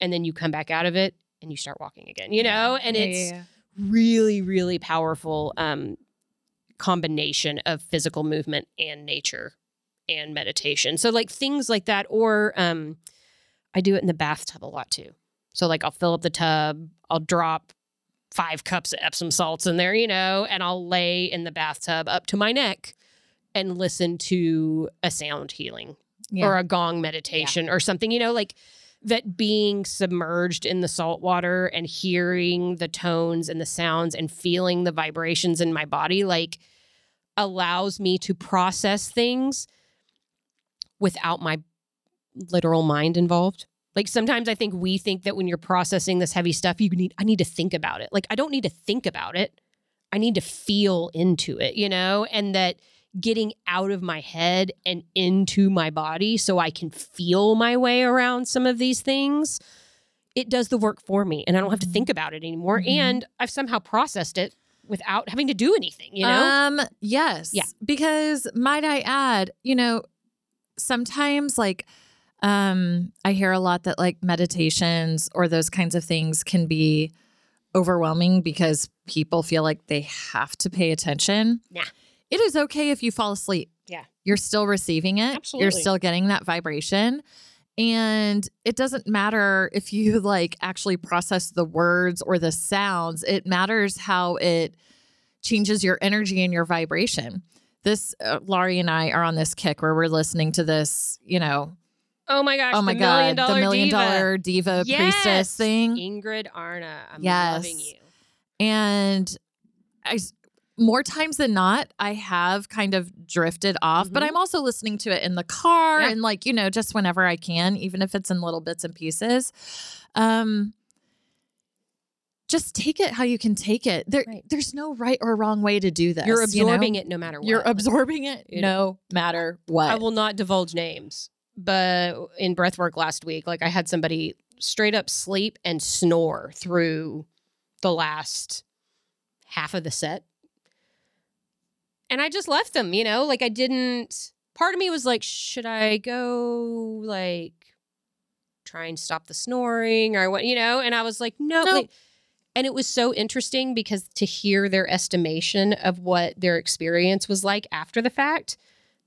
And then you come back out of it and you start walking again, you know? And Yeah, it's yeah. really, really powerful um, combination of physical movement and nature and meditation. So, like things like that, or um, I do it in the bathtub a lot too. So, like, I'll fill up the tub, I'll drop five cups of Epsom salts in there, you know, and I'll lay in the bathtub up to my neck and listen to a sound healing Yeah. or a gong meditation or something, you know, like that being submerged in the salt water and hearing the tones and the sounds and feeling the vibrations in my body, like allows me to process things without my literal mind involved. Like sometimes I think we think that when you're processing this heavy stuff, you need, I need to think about it. Like I don't need to think about it. I need to feel into it, you know? And that getting out of my head and into my body so I can feel my way around some of these things, it does the work for me. And I don't have to Mhm. think about it anymore. Mhm. And I've somehow processed it without having to do anything, you know? Um, yes. Yeah. Because might I add, you know, sometimes like um I hear a lot that like meditations or those kinds of things can be overwhelming because people feel like they have to pay attention. Yeah. It is okay if you fall asleep. Yeah. You're still receiving it. Absolutely. You're still getting that vibration. And it doesn't matter if you (laughs) like actually process the words or the sounds. It matters how it changes your energy and your vibration. This uh, Laurie and I are on this kick where we're listening to this, you know, oh my gosh. oh my the god, million the million diva. dollar diva Yes. priestess thing. Ingrid Arna. I'm Yes. loving you. And I, more times than not, I have kind of drifted off, but Mhm. I'm also listening to it in the car Yeah. and like, you know, just whenever I can, even if it's in little bits and pieces. Um just take it how you can take it. There, Right. There's no right or wrong way to do this. You're you know? absorbing it no matter what. You're absorbing it You know. no matter what. I will not divulge names, but in breathwork last week, like I had somebody straight up sleep and snore through the last half of the set. And I just left them, you know, like I didn't. Part of me was like, should I go like try and stop the snoring or what, you know? And I was like, no. Nope. Like, and it was so interesting because to hear their estimation of what their experience was like after the fact,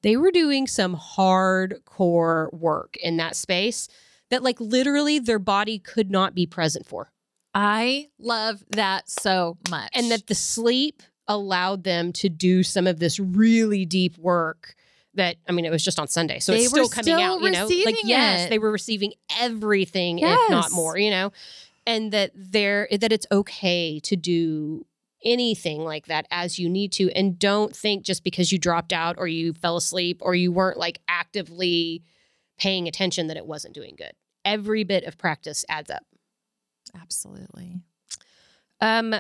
they were doing some hardcore work in that space that, like, literally their body could not be present for. I love that so much. And that the sleep allowed them to do some of this really deep work that I mean it was just on Sunday. So They it's still were coming still out, you know. Like yes, it. they were receiving everything if not more, you know. And that they're that it's okay to do anything like that as you need to and don't think just because you dropped out or you fell asleep or you weren't like actively paying attention that it wasn't doing good. Every bit of practice adds up. absolutely. Um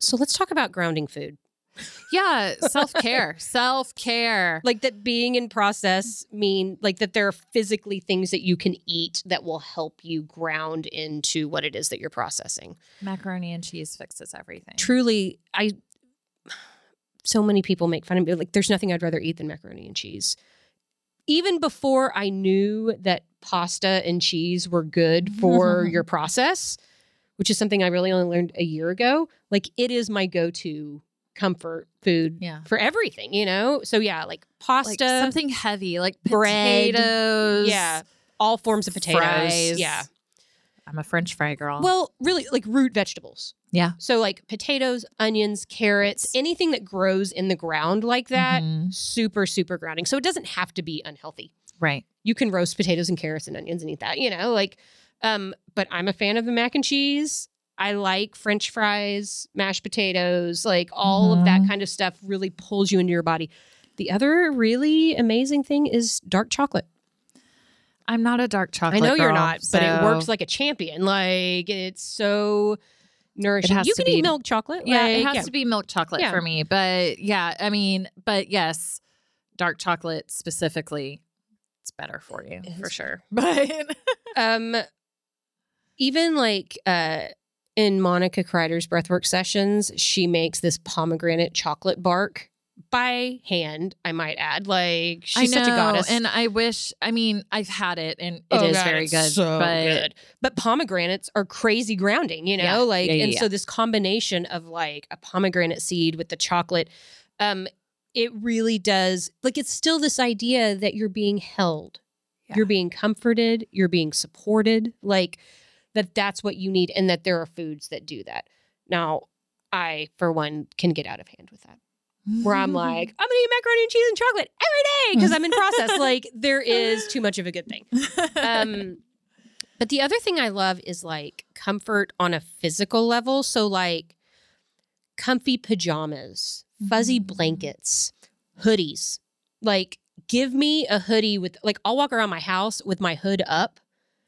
so let's talk about grounding food. Yeah, self care, self care. like that being in process mean like that there are physically things that you can eat that will help you ground into what it is that you're processing Macaroni and cheese fixes everything. truly i so many people make fun of me like there's nothing i'd rather eat than macaroni and cheese even before i knew that pasta and cheese were good for your (laughs) process which is something i really only learned a year ago like it is my go-to comfort food Yeah. for everything, you know? So yeah, like pasta, Like something heavy, like bread, potatoes. yeah, all forms of potatoes. fries. Yeah. I'm a French fry girl. Well, really like root vegetables. yeah. So like potatoes, onions, carrots, anything that grows in the ground like that, Mhm. super super grounding. So it doesn't have to be unhealthy. Right. You can roast potatoes and carrots and onions and eat that, you know, like um but I'm a fan of the mac and cheese. I like french fries, mashed potatoes, like all of that Mhm. kind of stuff really pulls you into your body. The other really amazing thing is dark chocolate. I'm not a dark chocolate. I know you're girl, not, but it works like a champion. Like it's so nourishing. you can eat milk chocolate. Yeah, it like, has to be milk chocolate Yeah. for me. But yeah, I mean, but yes, dark chocolate specifically, it's better for you It for sure. (laughs) But um even like uh in Monica Kreider's breathwork sessions, she makes this pomegranate chocolate bark by hand, I might add. Like she's know, such a goddess. and I wish. I mean, I've had it, and it Oh, is God, very good. so but good. But pomegranates are crazy grounding, you know? Yeah. Like Yeah, yeah, and so this combination of like a pomegranate seed with the chocolate, um, it really does like it's still this idea that you're being held. You're being comforted, you're being supported, like that that's what you need and that there are foods that do that. Now, I for one can get out of hand with that where I'm like, I'm gonna eat macaroni and cheese and chocolate every day because I'm in process. (laughs) like there is too much of a good thing. Um, but the other thing I love is like comfort on a physical level. So like comfy pajamas, fuzzy Mhm. blankets, hoodies. Like give me a hoodie with like I'll walk around my house with my hood up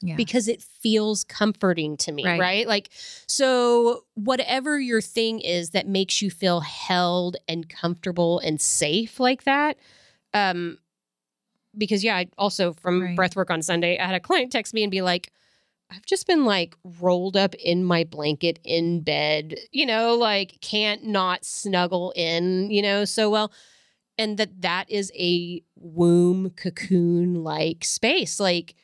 yeah. because it feels comforting to me, Right. right. Like, so whatever your thing is that makes you feel held and comfortable and safe like that. Um, because yeah, I also from Right. breathwork on Sunday, I had a client text me and be like, I've just been like rolled up in my blanket in bed, you know, like can't not snuggle in, you know, so well. And that that is a womb cocoon like space. Like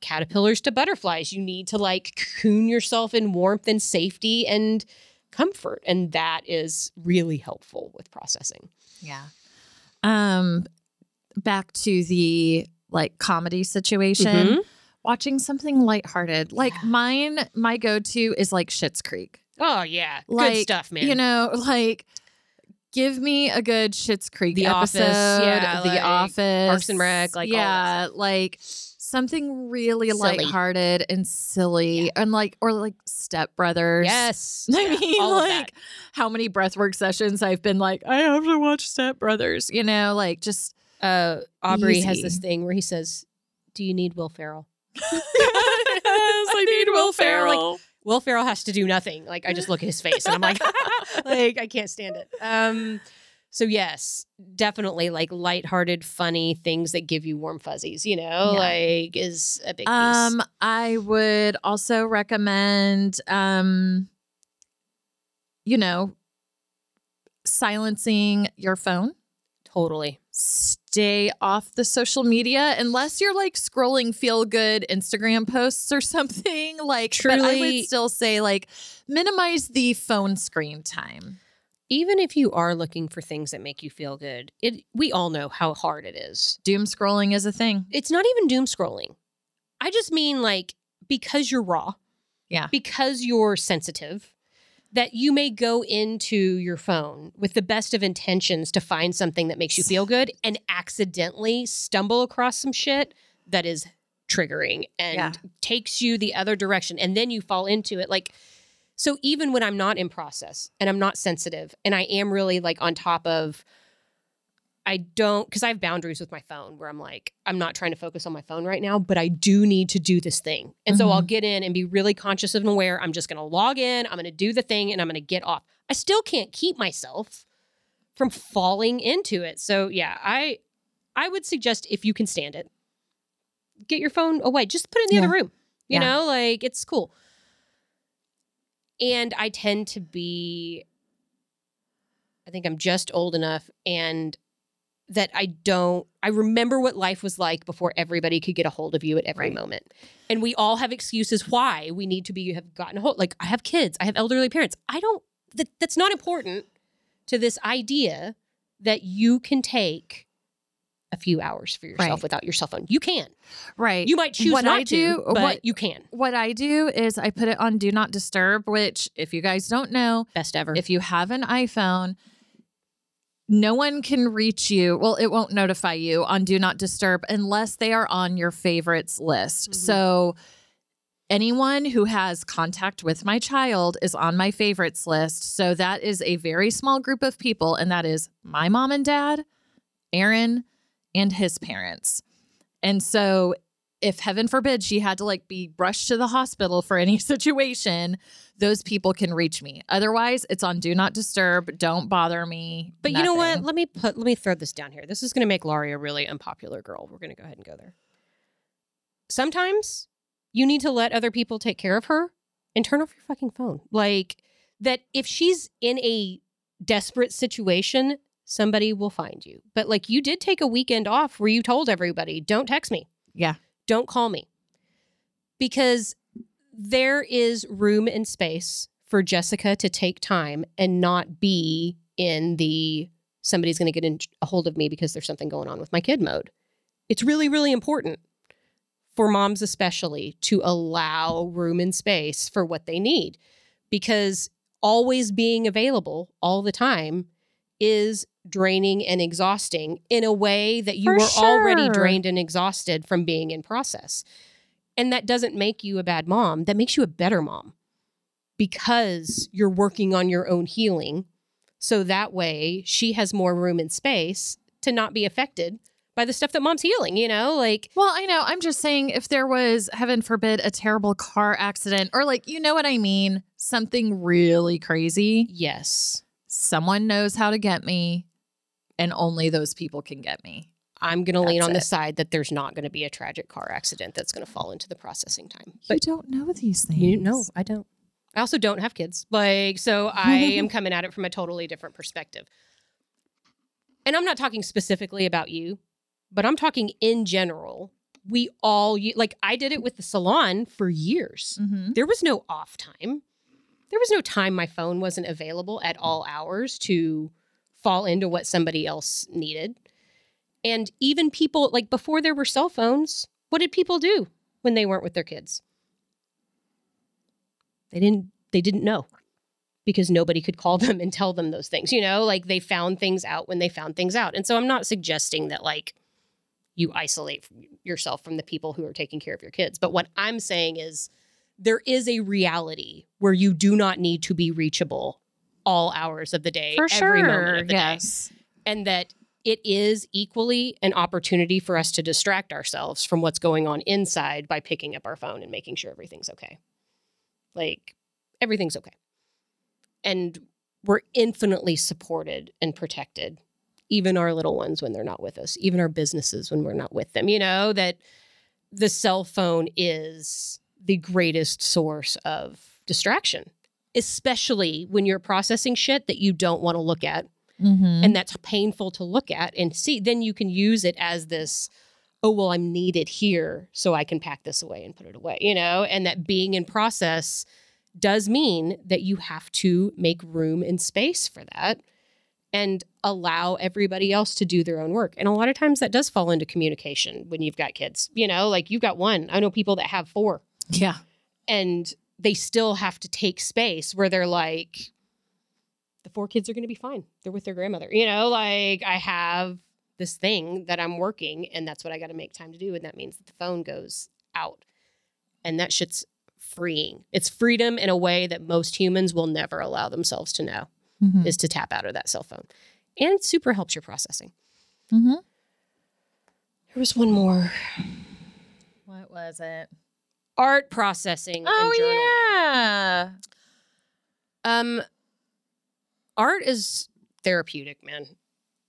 caterpillars to butterflies. You need to like cocoon yourself in warmth and safety and comfort. And that is really helpful with processing. Yeah. Um back to the like comedy situation. Mhm. Watching something lighthearted. Like Yeah. mine, my go-to is like Schitt's Creek. Oh, yeah. Like, Good stuff, man. You know, like give me a good Schitt's Creek The Office, episode. yeah, the like Office, Parks and Rec, like all yeah, like something really Silly. lighthearted and silly, and like or like Step Brothers. yes. (laughs) I (laughs) mean, all like how many breathwork sessions I've been like, I have to watch Step Brothers. You know, like just uh, Aubrey has this thing where he says, Do you need Will Ferrell? (laughs) yes, I need Will Ferrell. Will Ferrell has to do nothing. Like I just look at his face and I'm like, like I can't stand it. Um, so yes, definitely like lighthearted, funny things that give you warm fuzzies. You know, Yeah. like is a big piece. Um, I would also recommend, um, you know, silencing your phone. totally. Stay off the social media unless you're like scrolling feel good Instagram posts or (laughs) something. Like, but I Truly- would still say like minimize the phone screen time. Even if you are looking for things that make you feel good, it we all know how hard it is. Doom scrolling is a thing. It's not even doom scrolling. I just mean like because you're raw. Yeah. Because you're sensitive, that you may go into your phone with the best of intentions to find something that makes you feel (laughs) good and accidentally stumble across some shit that is triggering and Yeah. takes you the other direction and then you fall into it like so even when I'm not in process and I'm not sensitive and I am really like on top of I don't because I have boundaries with my phone where I'm like, I'm not trying to focus on my phone right now, but I do need to do this thing. And so I'll mm-hmm. get in and be really conscious and aware. I'm just gonna log in, I'm gonna do the thing, and I'm gonna get off. I still can't keep myself from falling into it. So yeah, I I would suggest if you can stand it, get your phone away. Just put it in the Yeah. other room. You Yeah. know, like it's cool. And I tend to be I think I'm just old enough and that I don't I remember what life was like before everybody could get a hold of you at every Right. moment. And we all have excuses why we need to be you have gotten a hold like I have kids, I have elderly parents. I don't that, that's not important to this idea that you can take a few hours for yourself Right. without your cell phone. You can. Right. You might choose What not I do- to, but what- you can. what I do is I put it on do not disturb, which if you guys don't know, Best ever. if you have an iPhone, no one can reach you. Well, it won't notify you on do not disturb unless they are on your favorites list. Mhm. So anyone who has contact with my child is on my favorites list. So that is a very small group of people and that is my mom and dad, Aaron, and his parents. And so if heaven forbid she had to like be rushed to the hospital for any (laughs) situation, those people can reach me. Otherwise, it's on do not disturb, don't bother me. But you know what? Let me put let me throw this down here. This is going to make Laurie a really unpopular girl. We're going to go ahead and go there. Sometimes you need to let other people take care of her and turn off your fucking phone. Like that if she's in a desperate situation, somebody will find you. But like you did take a weekend off where you told everybody, "Don't text me." Yeah. Don't call me. Because there is room and space for Jessica to take time and not be in the somebody's going to get in a hold of me because there's something going on with my kid mode. It's really, really important for moms, especially, to allow room and space for what they need because always being available all the time is draining and exhausting in a way that you For were already drained and exhausted from being in process. And that doesn't make you a bad mom. That makes you a better mom because you're working on your own healing. So that way she has more room and space to not be affected by the stuff that mom's healing, you know? Like, Well, I know. I'm just saying if there was, heaven forbid, a terrible car accident or like, you know what I mean? Something really crazy, yes, someone knows how to get me and only those people can get me. I'm going to lean That's on the side that there's not going to be a tragic car accident that's going to fall into the processing time. you don't know these things. you no, I don't. I also don't have kids. Like, so I am (laughs) coming at it from a totally different perspective. And I'm not talking specifically about you, but I'm talking in general. We all like I did it with the salon for years. Mhm. There was no off time. There was no time my phone wasn't available at all hours to fall into what somebody else needed. And even people like before there were cell phones, what did people do when they weren't with their kids? They didn't they didn't know because nobody could call (laughs) them and tell them those things, you know? Like they found things out when they found things out. And so I'm not suggesting that like you isolate yourself from the people who are taking care of your kids. But what I'm saying is there is a reality where you do not need to be reachable all hours of the day, For every sure. moment of the day yes. and that it is equally an opportunity for us to distract ourselves from what's going on inside by picking up our phone and making sure everything's okay. Like everything's okay. And we're infinitely supported and protected, even our little ones when they're not with us, even our businesses when we're not with them. You know, that the cell phone is the greatest source of distraction, especially when you're processing shit that you don't want to look at Mhm. and that's painful to look at and see then you can use it as this oh well i'm needed here so i can pack this away and put it away you know? And that being in process does mean that you have to make room and space for that and allow everybody else to do their own work. And a lot of times that does fall into communication when you've got kids you know? Like you've got one. I know people that have four. Yeah. and they still have to take space where they're like the four kids are going to be fine. They're with their grandmother. You know like i have this thing that i'm working and that's what i got to make time to do and that means that the phone goes out. And that shit's freeing. It's freedom in a way that most humans will never allow themselves to know Mhm. is to tap out of that cell phone. And it super helps your processing. Mhm. there was one more. What was it? Art processing and. Oh, yeah. Um, art is therapeutic, man.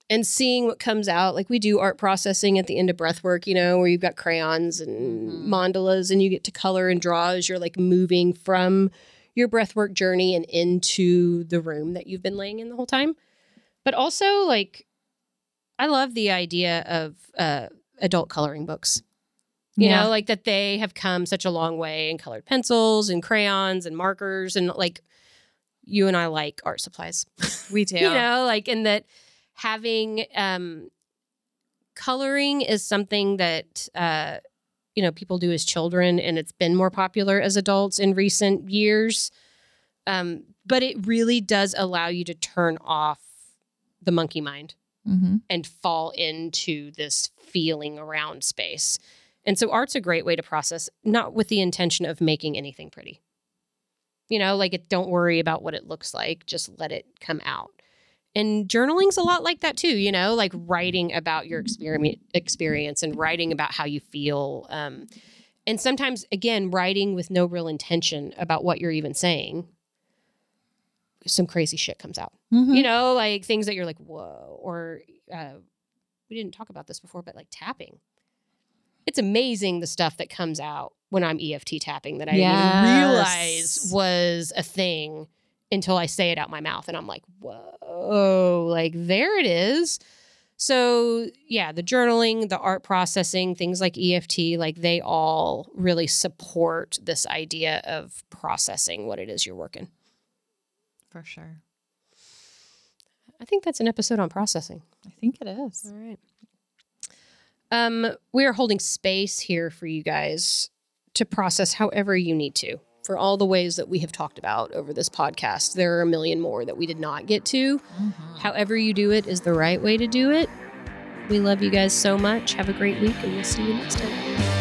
And seeing what comes out, like we do art processing at the end of breath work, you know, where you've got crayons and Mhm. mandalas and you get to color and draw as you're like moving from your breathwork journey and into the room that you've been laying in the whole time. But also, like, I love the idea of uh, adult coloring books you Yeah. know like that they have come such a long way in colored pencils and crayons and markers and like you and I like art supplies. (laughs) We (laughs) do. you know, like in that having um coloring is something that uh you know people do as children and it's been more popular as adults in recent years. Um but it really does allow you to turn off the monkey mind hmm and fall into this feeling around space. And so art's a great way to process, not with the intention of making anything pretty. You know, like it, don't worry about what it looks like, just let it come out. And journaling's a lot like that too, you know, like writing about your experiment experience and writing about how you feel. Um, and sometimes, again, writing with no real intention about what you're even saying, some crazy shit comes out Mm-hmm. you know, like things that you're like, whoa, or uh, we didn't talk about this before, but like tapping. It's amazing the stuff that comes out when I'm EFT tapping that I didn't even realize was a thing until I say it out my mouth. And I'm like, whoa, like there it is. So, yeah, the journaling, the art processing, things like EFT, like they all really support this idea of processing what it is you're working. For sure. I think that's an episode on processing. I think it is. All right. Um, we are holding space here for you guys to process however you need to for all the ways that we have talked about over this podcast. There are a million more that we did not get to. However, you do it is the right way to do it. We love you guys so much. Have a great week, and we'll see you next time.